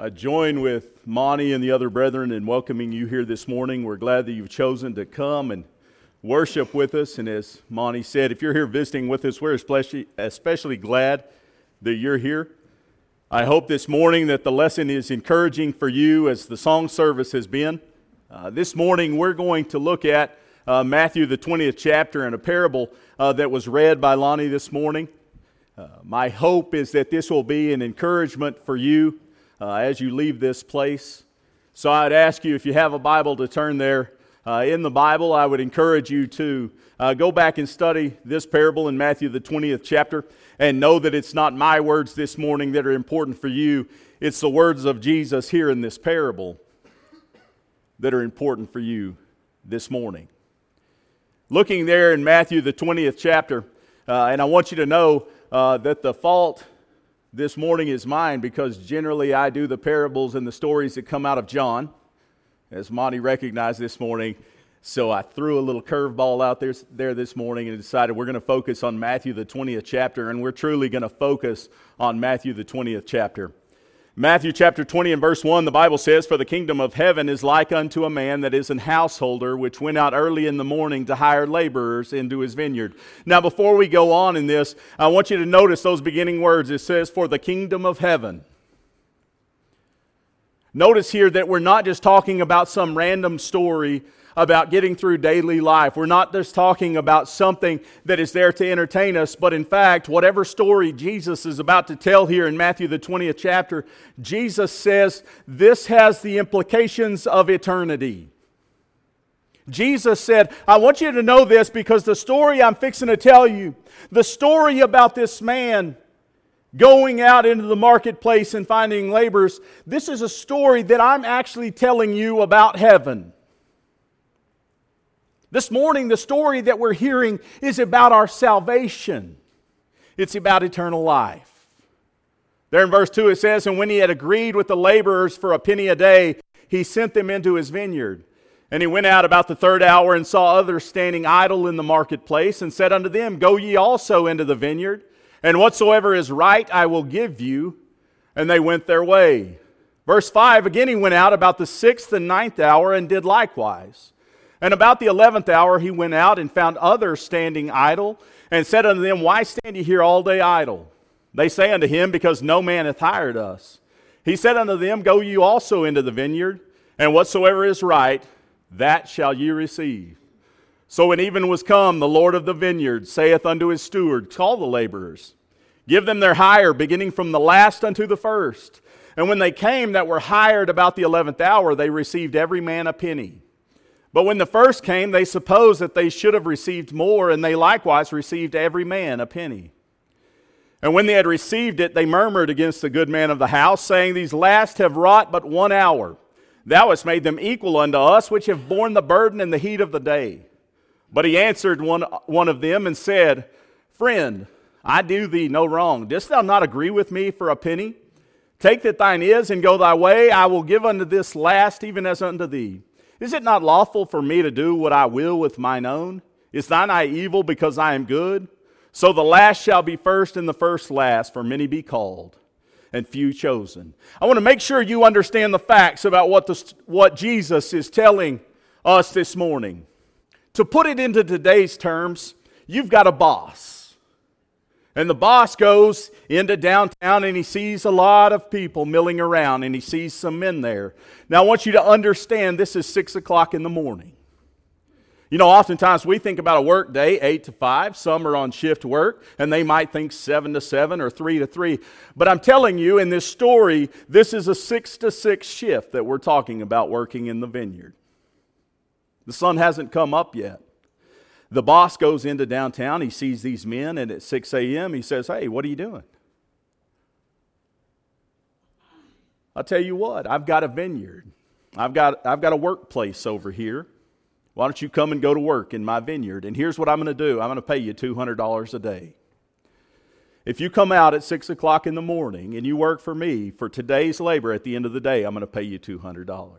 I join with Monty and the other brethren in welcoming you here this morning. We're glad that you've chosen to come and worship with us. And as Monty said, if you're here visiting with us, we're especially, especially glad that you're here. I hope this morning that the lesson is encouraging for you as the song service has been. Uh, this morning, we're going to look at uh, Matthew, the 20th chapter, and a parable uh, that was read by Lonnie this morning. Uh, my hope is that this will be an encouragement for you uh, as you leave this place. So I'd ask you if you have a Bible to turn there. Uh, in the Bible, I would encourage you to uh, go back and study this parable in Matthew, the 20th chapter, and know that it's not my words this morning that are important for you. It's the words of Jesus here in this parable that are important for you this morning. Looking there in Matthew, the 20th chapter, uh, and I want you to know uh, that the fault this morning is mine because generally I do the parables and the stories that come out of John, as Monty recognized this morning. So I threw a little curveball out there, there this morning and decided we're going to focus on Matthew, the 20th chapter, and we're truly going to focus on Matthew, the 20th chapter. Matthew chapter 20 and verse 1, the Bible says, For the kingdom of heaven is like unto a man that is an householder, which went out early in the morning to hire laborers into his vineyard. Now, before we go on in this, I want you to notice those beginning words. It says, For the kingdom of heaven. Notice here that we're not just talking about some random story about getting through daily life. We're not just talking about something that is there to entertain us, but in fact, whatever story Jesus is about to tell here in Matthew, the 20th chapter, Jesus says this has the implications of eternity. Jesus said, I want you to know this because the story I'm fixing to tell you, the story about this man going out into the marketplace and finding laborers, this is a story that I'm actually telling you about heaven. This morning, the story that we're hearing is about our salvation, it's about eternal life. There in verse 2 it says, And when he had agreed with the laborers for a penny a day, he sent them into his vineyard. And he went out about the third hour and saw others standing idle in the marketplace, and said unto them, Go ye also into the vineyard, and whatsoever is right I will give you. And they went their way. Verse 5 Again he went out about the sixth and ninth hour, and did likewise. And about the eleventh hour he went out and found others standing idle, and said unto them, Why stand ye here all day idle? They say unto him, Because no man hath hired us. He said unto them, Go you also into the vineyard, and whatsoever is right, that shall ye receive. So when even was come, the Lord of the vineyard saith unto his steward, Call the laborers, give them their hire, beginning from the last unto the first. And when they came that were hired about the eleventh hour, they received every man a penny. But when the first came, they supposed that they should have received more, and they likewise received every man a penny. And when they had received it, they murmured against the good man of the house, saying, These last have wrought but one hour. Thou hast made them equal unto us, which have borne the burden and the heat of the day. But he answered one, one of them and said, Friend, I do thee no wrong. Didst thou not agree with me for a penny? Take that thine is and go thy way. I will give unto this last even as unto thee. Is it not lawful for me to do what I will with mine own? Is thine eye evil because I am good? So the last shall be first and the first last, for many be called and few chosen. I want to make sure you understand the facts about what, the, what Jesus is telling us this morning. To put it into today's terms, you've got a boss. And the boss goes into downtown and he sees a lot of people milling around and he sees some men there. Now, I want you to understand this is 6 o'clock in the morning. You know, oftentimes we think about a work day, 8 to 5. Some are on shift work, and they might think 7 to 7 or 3 to 3. But I'm telling you, in this story, this is a 6 to 6 shift that we're talking about working in the vineyard. The sun hasn't come up yet. The boss goes into downtown. He sees these men, and at 6 a.m., he says, Hey, what are you doing? I'll tell you what, I've got a vineyard. I've got, I've got a workplace over here. Why don't you come and go to work in my vineyard? And here's what I'm going to do I'm going to pay you $200 a day. If you come out at 6 o'clock in the morning and you work for me for today's labor at the end of the day, I'm going to pay you $200.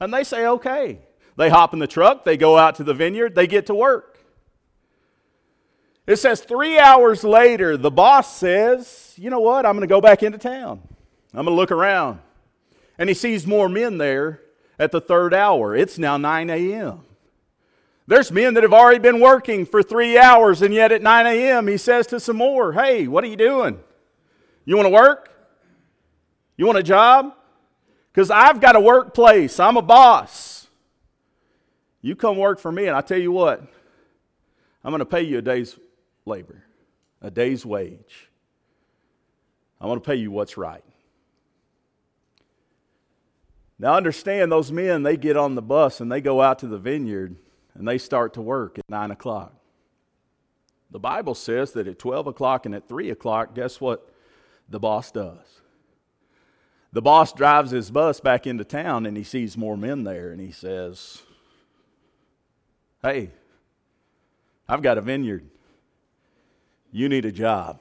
And they say, okay. They hop in the truck, they go out to the vineyard, they get to work. It says three hours later, the boss says, You know what? I'm going to go back into town. I'm going to look around. and he sees more men there at the third hour. It's now 9 a.m. There's men that have already been working for three hours, and yet at 9 a.m., he says to some more, Hey, what are you doing? You want to work? You want a job? Because I've got a workplace, I'm a boss. You come work for me, and I tell you what, I'm going to pay you a day's labor, a day's wage. I'm going to pay you what's right. Now, understand those men, they get on the bus and they go out to the vineyard and they start to work at 9 o'clock. The Bible says that at 12 o'clock and at 3 o'clock, guess what the boss does? The boss drives his bus back into town and he sees more men there and he says, Hey, I've got a vineyard. You need a job.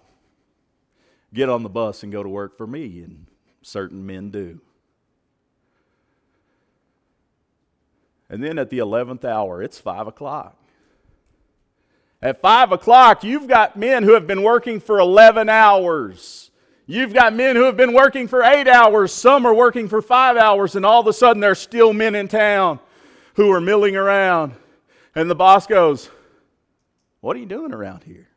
Get on the bus and go to work for me. And certain men do. And then at the 11th hour, it's 5 o'clock. At 5 o'clock, you've got men who have been working for 11 hours. You've got men who have been working for eight hours. Some are working for five hours, and all of a sudden there's still men in town who are milling around. And the boss goes, What are you doing around here?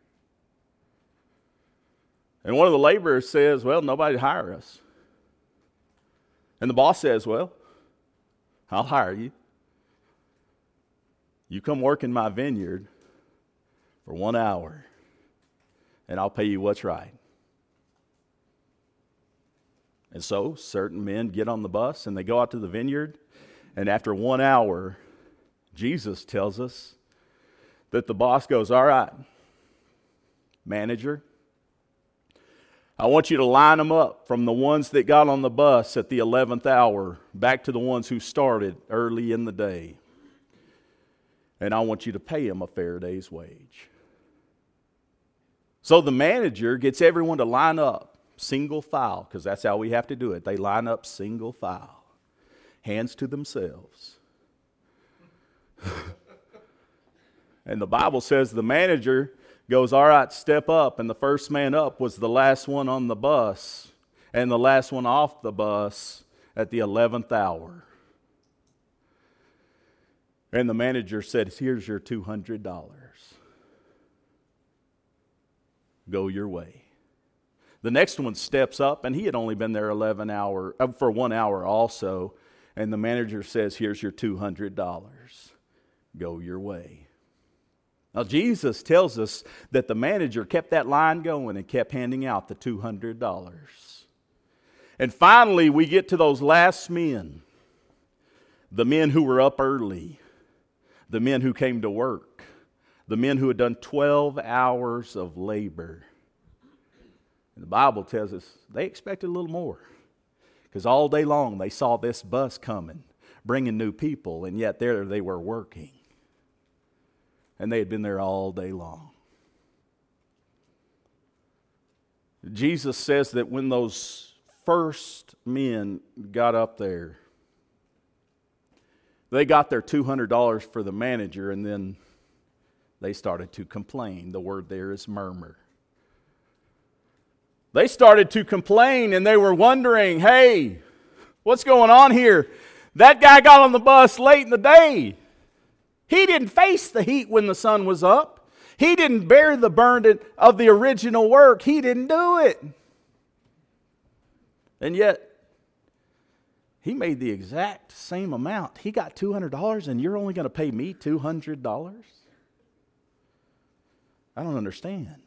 And one of the laborers says, Well, nobody hire us. And the boss says, Well, I'll hire you. You come work in my vineyard for one hour, and I'll pay you what's right. And so, certain men get on the bus and they go out to the vineyard, and after one hour, Jesus tells us that the boss goes, All right, manager, I want you to line them up from the ones that got on the bus at the 11th hour back to the ones who started early in the day and I want you to pay him a fair day's wage. So the manager gets everyone to line up single file, because that's how we have to do it. They line up single file, hands to themselves. and the Bible says the manager goes, All right, step up. And the first man up was the last one on the bus, and the last one off the bus at the 11th hour. And the manager said, Here's your $200. Go your way. The next one steps up, and he had only been there 11 hour, uh, for one hour also. And the manager says, Here's your $200. Go your way. Now, Jesus tells us that the manager kept that line going and kept handing out the $200. And finally, we get to those last men, the men who were up early the men who came to work, the men who had done 12 hours of labor. And the Bible tells us they expected a little more because all day long they saw this bus coming, bringing new people, and yet there they were working. And they had been there all day long. Jesus says that when those first men got up there, they got their $200 for the manager and then they started to complain. The word there is murmur. They started to complain and they were wondering, hey, what's going on here? That guy got on the bus late in the day. He didn't face the heat when the sun was up. He didn't bear the burden of the original work. He didn't do it. And yet, he made the exact same amount. He got $200 and you're only going to pay me $200? I don't understand.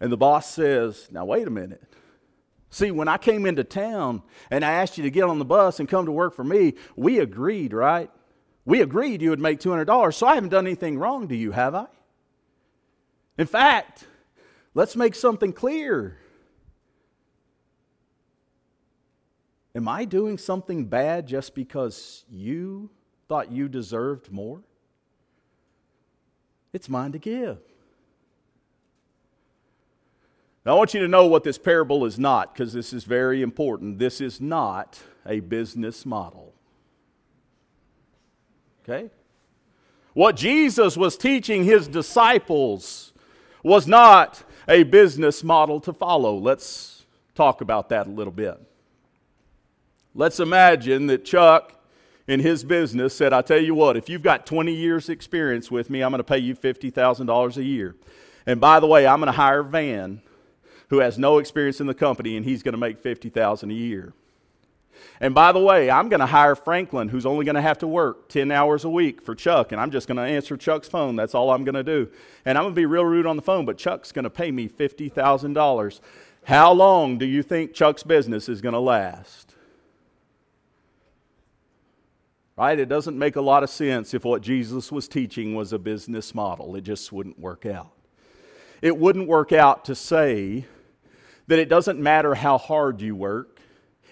And the boss says, Now, wait a minute. See, when I came into town and I asked you to get on the bus and come to work for me, we agreed, right? We agreed you would make $200, so I haven't done anything wrong to you, have I? In fact, let's make something clear. Am I doing something bad just because you thought you deserved more? It's mine to give. Now, I want you to know what this parable is not, because this is very important. This is not a business model. Okay? What Jesus was teaching his disciples was not a business model to follow. Let's talk about that a little bit. Let's imagine that Chuck in his business said, I tell you what, if you've got 20 years' experience with me, I'm going to pay you $50,000 a year. And by the way, I'm going to hire Van, who has no experience in the company, and he's going to make 50,000 a year. And by the way, I'm going to hire Franklin, who's only going to have to work 10 hours a week for Chuck, and I'm just going to answer Chuck's phone. That's all I'm going to do. And I'm going to be real rude on the phone, but Chuck's going to pay me $50,000. How long do you think Chuck's business is going to last? Right? It doesn't make a lot of sense if what Jesus was teaching was a business model. It just wouldn't work out. It wouldn't work out to say that it doesn't matter how hard you work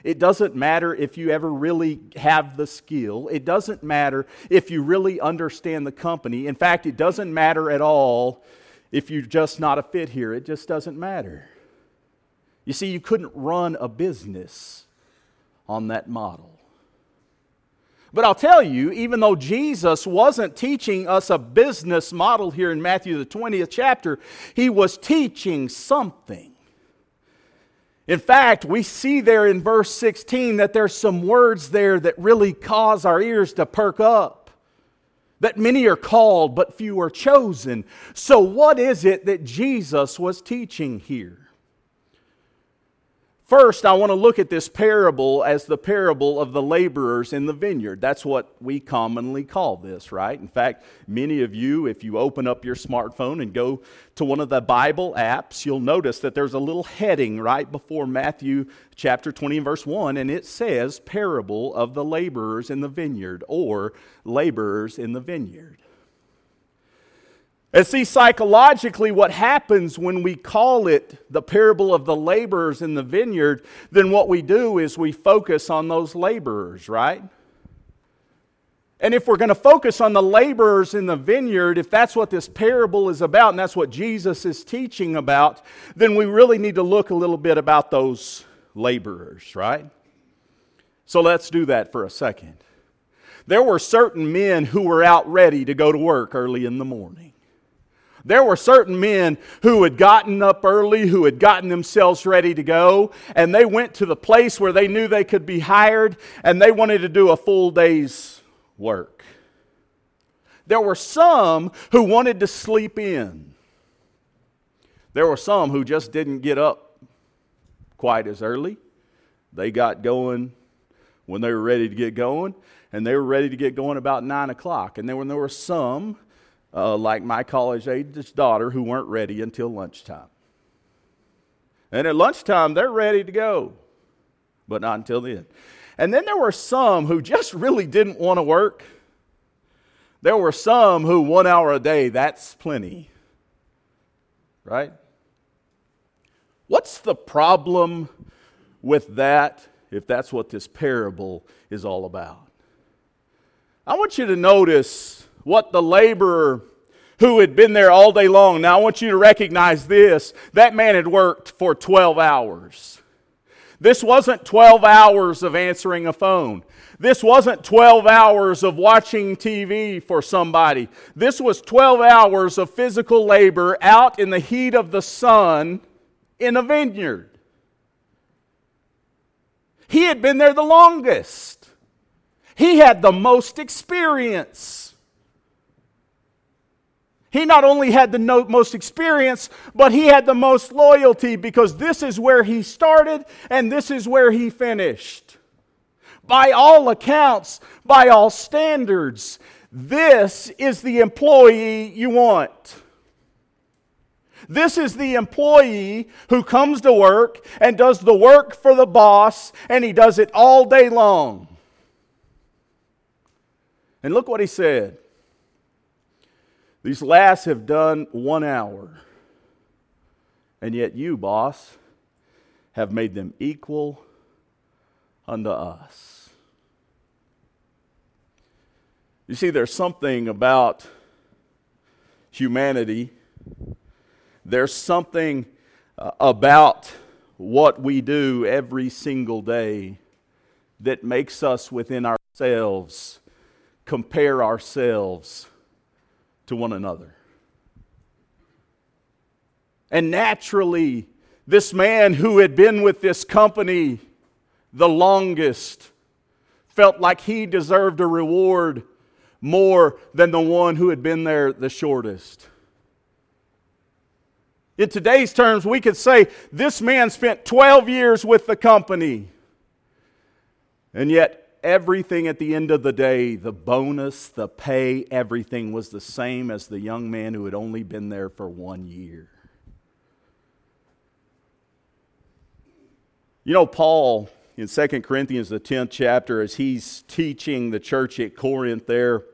it doesn't matter if you ever really have the skill. It doesn't matter if you really understand the company. In fact, it doesn't matter at all if you're just not a fit here. It just doesn't matter. You see, you couldn't run a business on that model. But I'll tell you, even though Jesus wasn't teaching us a business model here in Matthew, the 20th chapter, he was teaching something. In fact, we see there in verse 16 that there's some words there that really cause our ears to perk up. That many are called, but few are chosen. So, what is it that Jesus was teaching here? First, I want to look at this parable as the parable of the laborers in the vineyard. That's what we commonly call this, right? In fact, many of you, if you open up your smartphone and go to one of the Bible apps, you'll notice that there's a little heading right before Matthew chapter 20 and verse 1, and it says parable of the laborers in the vineyard or laborers in the vineyard. And see, psychologically, what happens when we call it the parable of the laborers in the vineyard, then what we do is we focus on those laborers, right? And if we're going to focus on the laborers in the vineyard, if that's what this parable is about and that's what Jesus is teaching about, then we really need to look a little bit about those laborers, right? So let's do that for a second. There were certain men who were out ready to go to work early in the morning. There were certain men who had gotten up early, who had gotten themselves ready to go, and they went to the place where they knew they could be hired, and they wanted to do a full day's work. There were some who wanted to sleep in. There were some who just didn't get up quite as early. They got going when they were ready to get going, and they were ready to get going about 9 o'clock. And then when there were some uh, like my college age daughter, who weren't ready until lunchtime. And at lunchtime, they're ready to go, but not until then. And then there were some who just really didn't want to work. There were some who one hour a day, that's plenty. Right? What's the problem with that if that's what this parable is all about? I want you to notice what the laborer who had been there all day long. Now, I want you to recognize this that man had worked for 12 hours. This wasn't 12 hours of answering a phone. This wasn't 12 hours of watching TV for somebody. This was 12 hours of physical labor out in the heat of the sun in a vineyard. He had been there the longest, he had the most experience. He not only had the most experience, but he had the most loyalty because this is where he started and this is where he finished. By all accounts, by all standards, this is the employee you want. This is the employee who comes to work and does the work for the boss, and he does it all day long. And look what he said. These last have done one hour. And yet you, boss, have made them equal unto us. You see, there's something about humanity, there's something uh, about what we do every single day that makes us within ourselves compare ourselves to one another. And naturally, this man who had been with this company the longest, felt like he deserved a reward more than the one who had been there the shortest. In today's terms, we could say this man spent 12 years with the company. And yet, everything at the end of the day, the bonus, the pay, everything was the same as the young man who had only been there for one year. You know, Paul in 2 Corinthians, the 10th chapter, as he's teaching the church at Corinth there,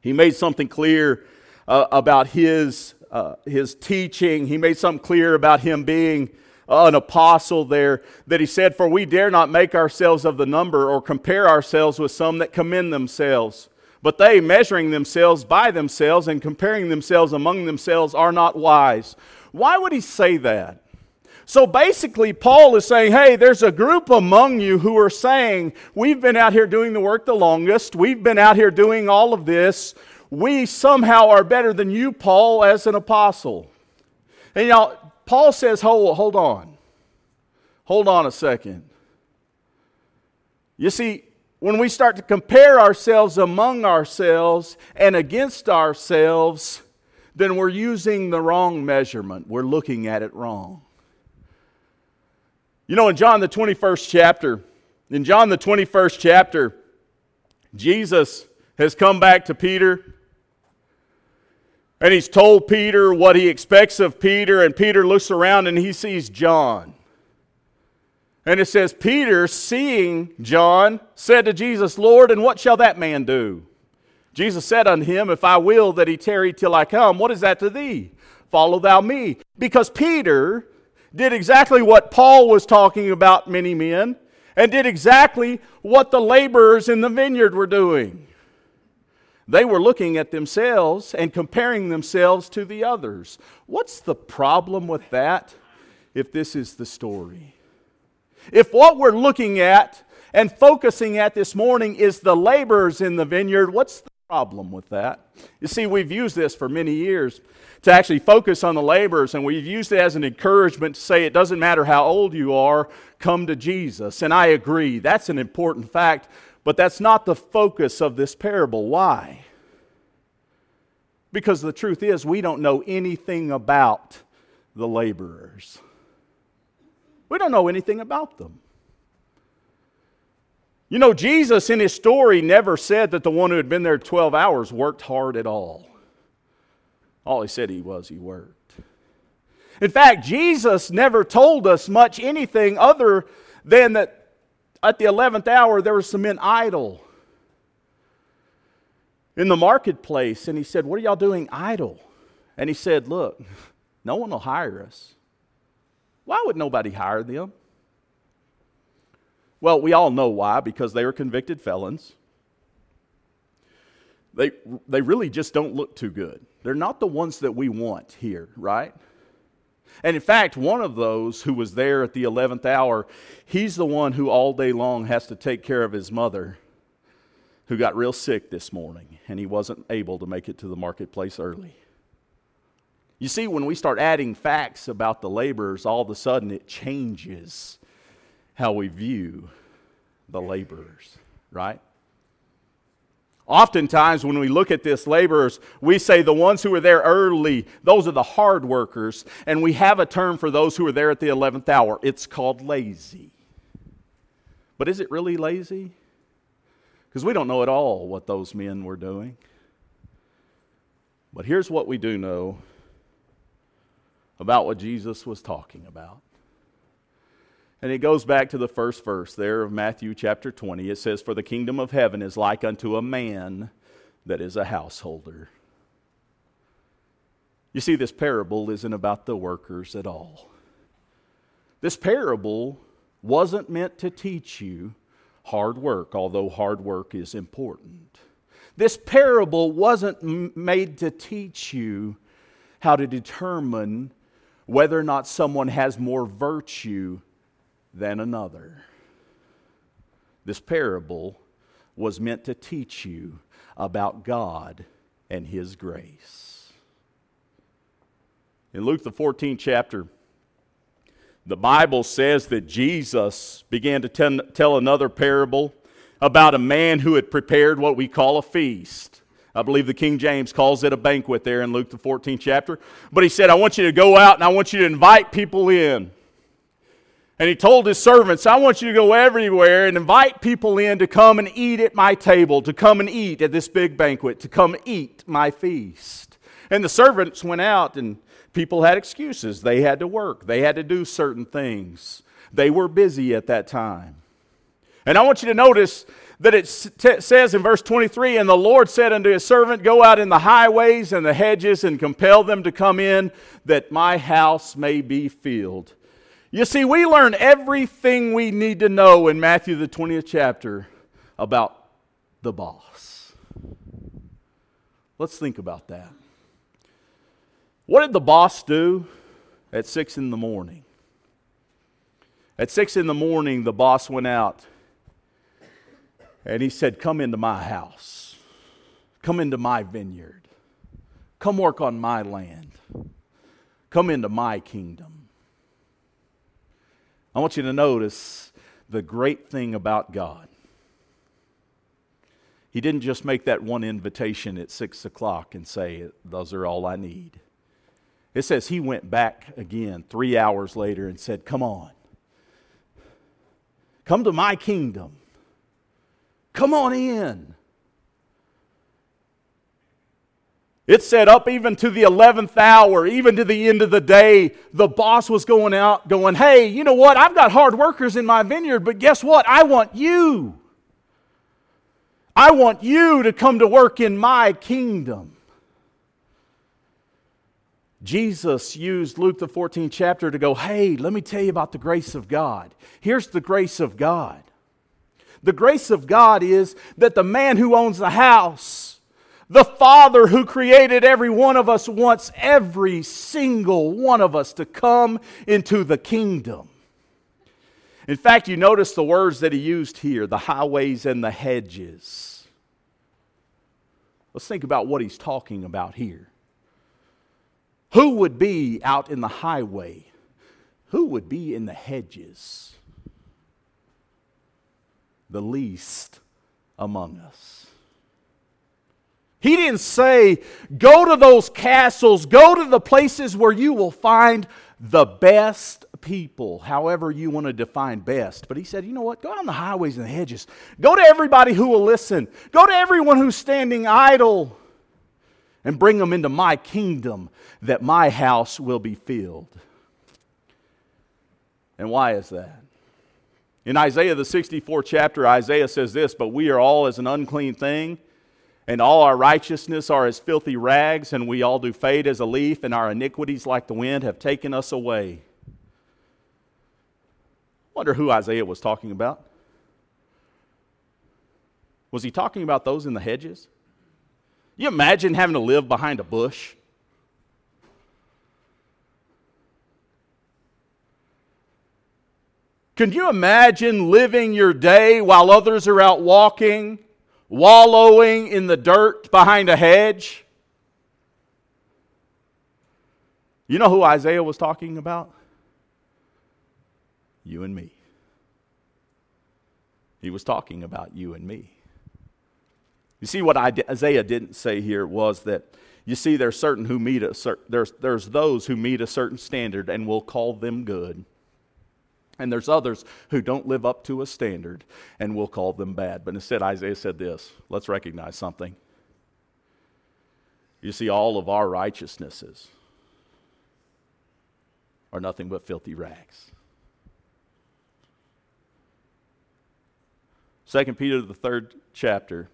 he made something clear uh, about his uh, his teaching. He made something clear about him being an apostle there that he said, For we dare not make ourselves of the number or compare ourselves with some that commend themselves. But they, measuring themselves by themselves and comparing themselves among themselves, are not wise. Why would he say that? So basically, Paul is saying, hey, there's a group among you who are saying, we've been out here doing the work the longest, we've been out here doing all of this, we somehow are better than you, Paul, as an apostle. And y'all, Paul says, hold, hold on. Hold on a second. You see, when we start to compare ourselves among ourselves and against ourselves, then we're using the wrong measurement. We're looking at it wrong. You know, in John the 21st chapter, in John the 21st chapter, Jesus has come back to Peter and he's told Peter what he expects of Peter, and Peter looks around and he sees John. And it says, Peter, seeing John, said to Jesus, Lord, and what shall that man do? Jesus said unto him, If I will that he tarry till I come, what is that to thee? Follow thou me. Because Peter did exactly what Paul was talking about, many men, and did exactly what the laborers in the vineyard were doing. They were looking at themselves and comparing themselves to the others. What's the problem with that if this is the story? If what we're looking at and focusing at this morning is the laborers in the vineyard, what's the problem with that? You see, we've used this for many years to actually focus on the laborers, and we've used it as an encouragement to say it doesn't matter how old you are, come to Jesus. And I agree, that's an important fact. But that's not the focus of this parable. Why? Because the truth is, we don't know anything about the laborers. We don't know anything about them. You know, Jesus in his story never said that the one who had been there 12 hours worked hard at all. All he said he was, he worked. In fact, Jesus never told us much anything other than that at the 11th hour, there were some men idle in the marketplace. And he said, What are y'all doing idle? And he said, Look, no one will hire us. Why would nobody hire them? Well, we all know why, because they were convicted felons. They, they really just don't look too good. They're not the ones that we want here, right? And in fact, one of those who was there at the 11th hour, he's the one who all day long has to take care of his mother who got real sick this morning and he wasn't able to make it to the marketplace early. You see, when we start adding facts about the laborers, all of a sudden it changes how we view the laborers, right? Oftentimes, when we look at this laborers, we say the ones who were there early, those are the hard workers, and we have a term for those who are there at the 11th hour. It's called lazy. But is it really lazy? Because we don't know at all what those men were doing. But here's what we do know about what Jesus was talking about. And it goes back to the first verse there of Matthew chapter 20. It says, For the kingdom of heaven is like unto a man that is a householder. You see, this parable isn't about the workers at all. This parable wasn't meant to teach you hard work, although hard work is important. This parable wasn't made to teach you how to determine whether or not someone has more virtue than another. This parable was meant to teach you about God and His grace. In Luke, the 14th chapter, The Bible says that Jesus began to ten, tell another parable about a man who had prepared what we call a feast. I believe the King James calls it a banquet there in Luke, the 14th chapter. But he said, I want you to go out and I want you to invite people in. And he told his servants, I want you to go everywhere and invite people in to come and eat at my table, to come and eat at this big banquet, to come eat my feast. And the servants went out, and people had excuses. They had to work, they had to do certain things. They were busy at that time. And I want you to notice that it says in verse 23 And the Lord said unto his servant, Go out in the highways and the hedges and compel them to come in, that my house may be filled. You see, we learn everything we need to know in Matthew, the 20th chapter, about the boss. Let's think about that. What did the boss do at 6 in the morning? At 6 in the morning, the boss went out and he said, Come into my house. Come into my vineyard. Come work on my land. Come into my kingdom. I want you to notice the great thing about God. He didn't just make that one invitation at six o'clock and say, Those are all I need. It says he went back again three hours later and said, Come on. Come to my kingdom. Come on in. It said up even to the 11th hour, even to the end of the day, the boss was going out going, Hey, you know what? I've got hard workers in my vineyard, but guess what? I want you. I want you to come to work in my kingdom. Jesus used Luke the 14th chapter to go, Hey, let me tell you about the grace of God. Here's the grace of God. The grace of God is that the man who owns the house, the Father who created every one of us, wants every single one of us to come into the kingdom. In fact, you notice the words that he used here the highways and the hedges. Let's think about what he's talking about here. Who would be out in the highway? Who would be in the hedges? the least among us. He didn't say, go to those castles, go to the places where you will find the best people, however you want to define best. But he said, you know what? Go on the highways and the hedges. Go to everybody who will listen. Go to everyone who's standing idle and bring them into my kingdom that my house will be filled. And why is that? In Isaiah, the 64th chapter, Isaiah says this But we are all as an unclean thing, and all our righteousness are as filthy rags, and we all do fade as a leaf, and our iniquities, like the wind, have taken us away. Wonder who Isaiah was talking about. Was he talking about those in the hedges? You imagine having to live behind a bush? Can you imagine living your day while others are out walking, wallowing in the dirt behind a hedge? You know who Isaiah was talking about? You and me. He was talking about you and me. You see, what Isaiah didn't say here was that, you see, there's certain who meet a certain, there's, there's those who meet a certain standard and we'll call them good. And there's others who don't live up to a standard, and we'll call them bad. But instead, Isaiah said this let's recognize something. You see, all of our righteousnesses are nothing but filthy rags. Second Peter, the third chapter,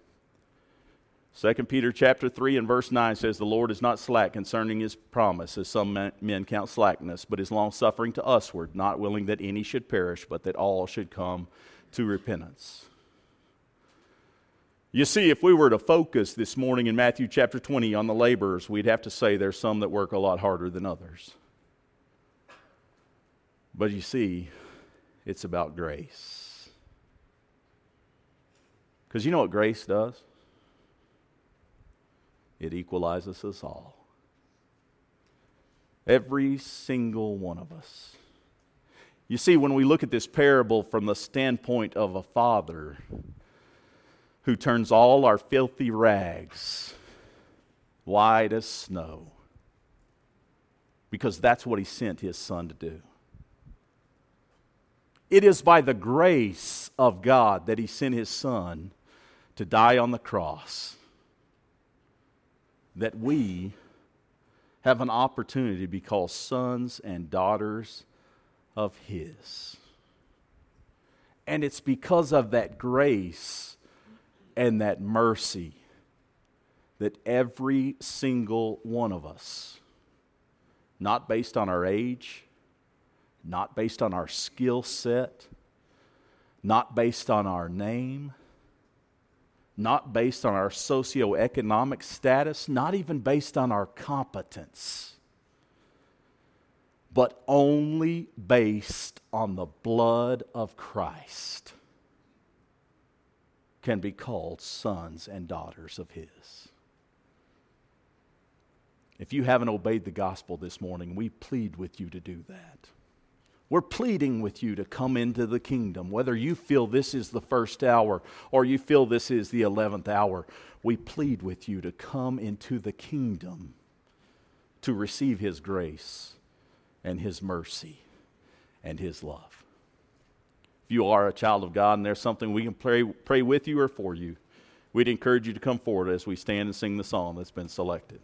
2 Peter chapter 3 and verse 9 says, The Lord is not slack concerning his promise, as some men count slackness, but is longsuffering to usward, not willing that any should perish, but that all should come to repentance. You see, if we were to focus this morning in Matthew chapter 20 on the laborers, we'd have to say there's some that work a lot harder than others. But you see, it's about grace. Because you know what grace does? It equalizes us all. Every single one of us. You see, when we look at this parable from the standpoint of a father who turns all our filthy rags white as snow, because that's what he sent his son to do. It is by the grace of God that he sent his son to die on the cross that we have an opportunity to be called sons and daughters of His. And it's because of that grace and that mercy that every single one of us, not based on our age, not based on our skill set, not based on our name, not based on our socioeconomic status, not even based on our competence, but only based on the blood of Christ, can be called sons and daughters of His. If you haven't obeyed the gospel this morning, we plead with you to do that. We're pleading with you to come into the kingdom. Whether you feel this is the first hour or you feel this is the 11th hour, we plead with you to come into the kingdom to receive His grace and His mercy and His love. If you are a child of God and there's something we can pray, pray with you or for you, we'd encourage you to come forward as we stand and sing the song that's been selected.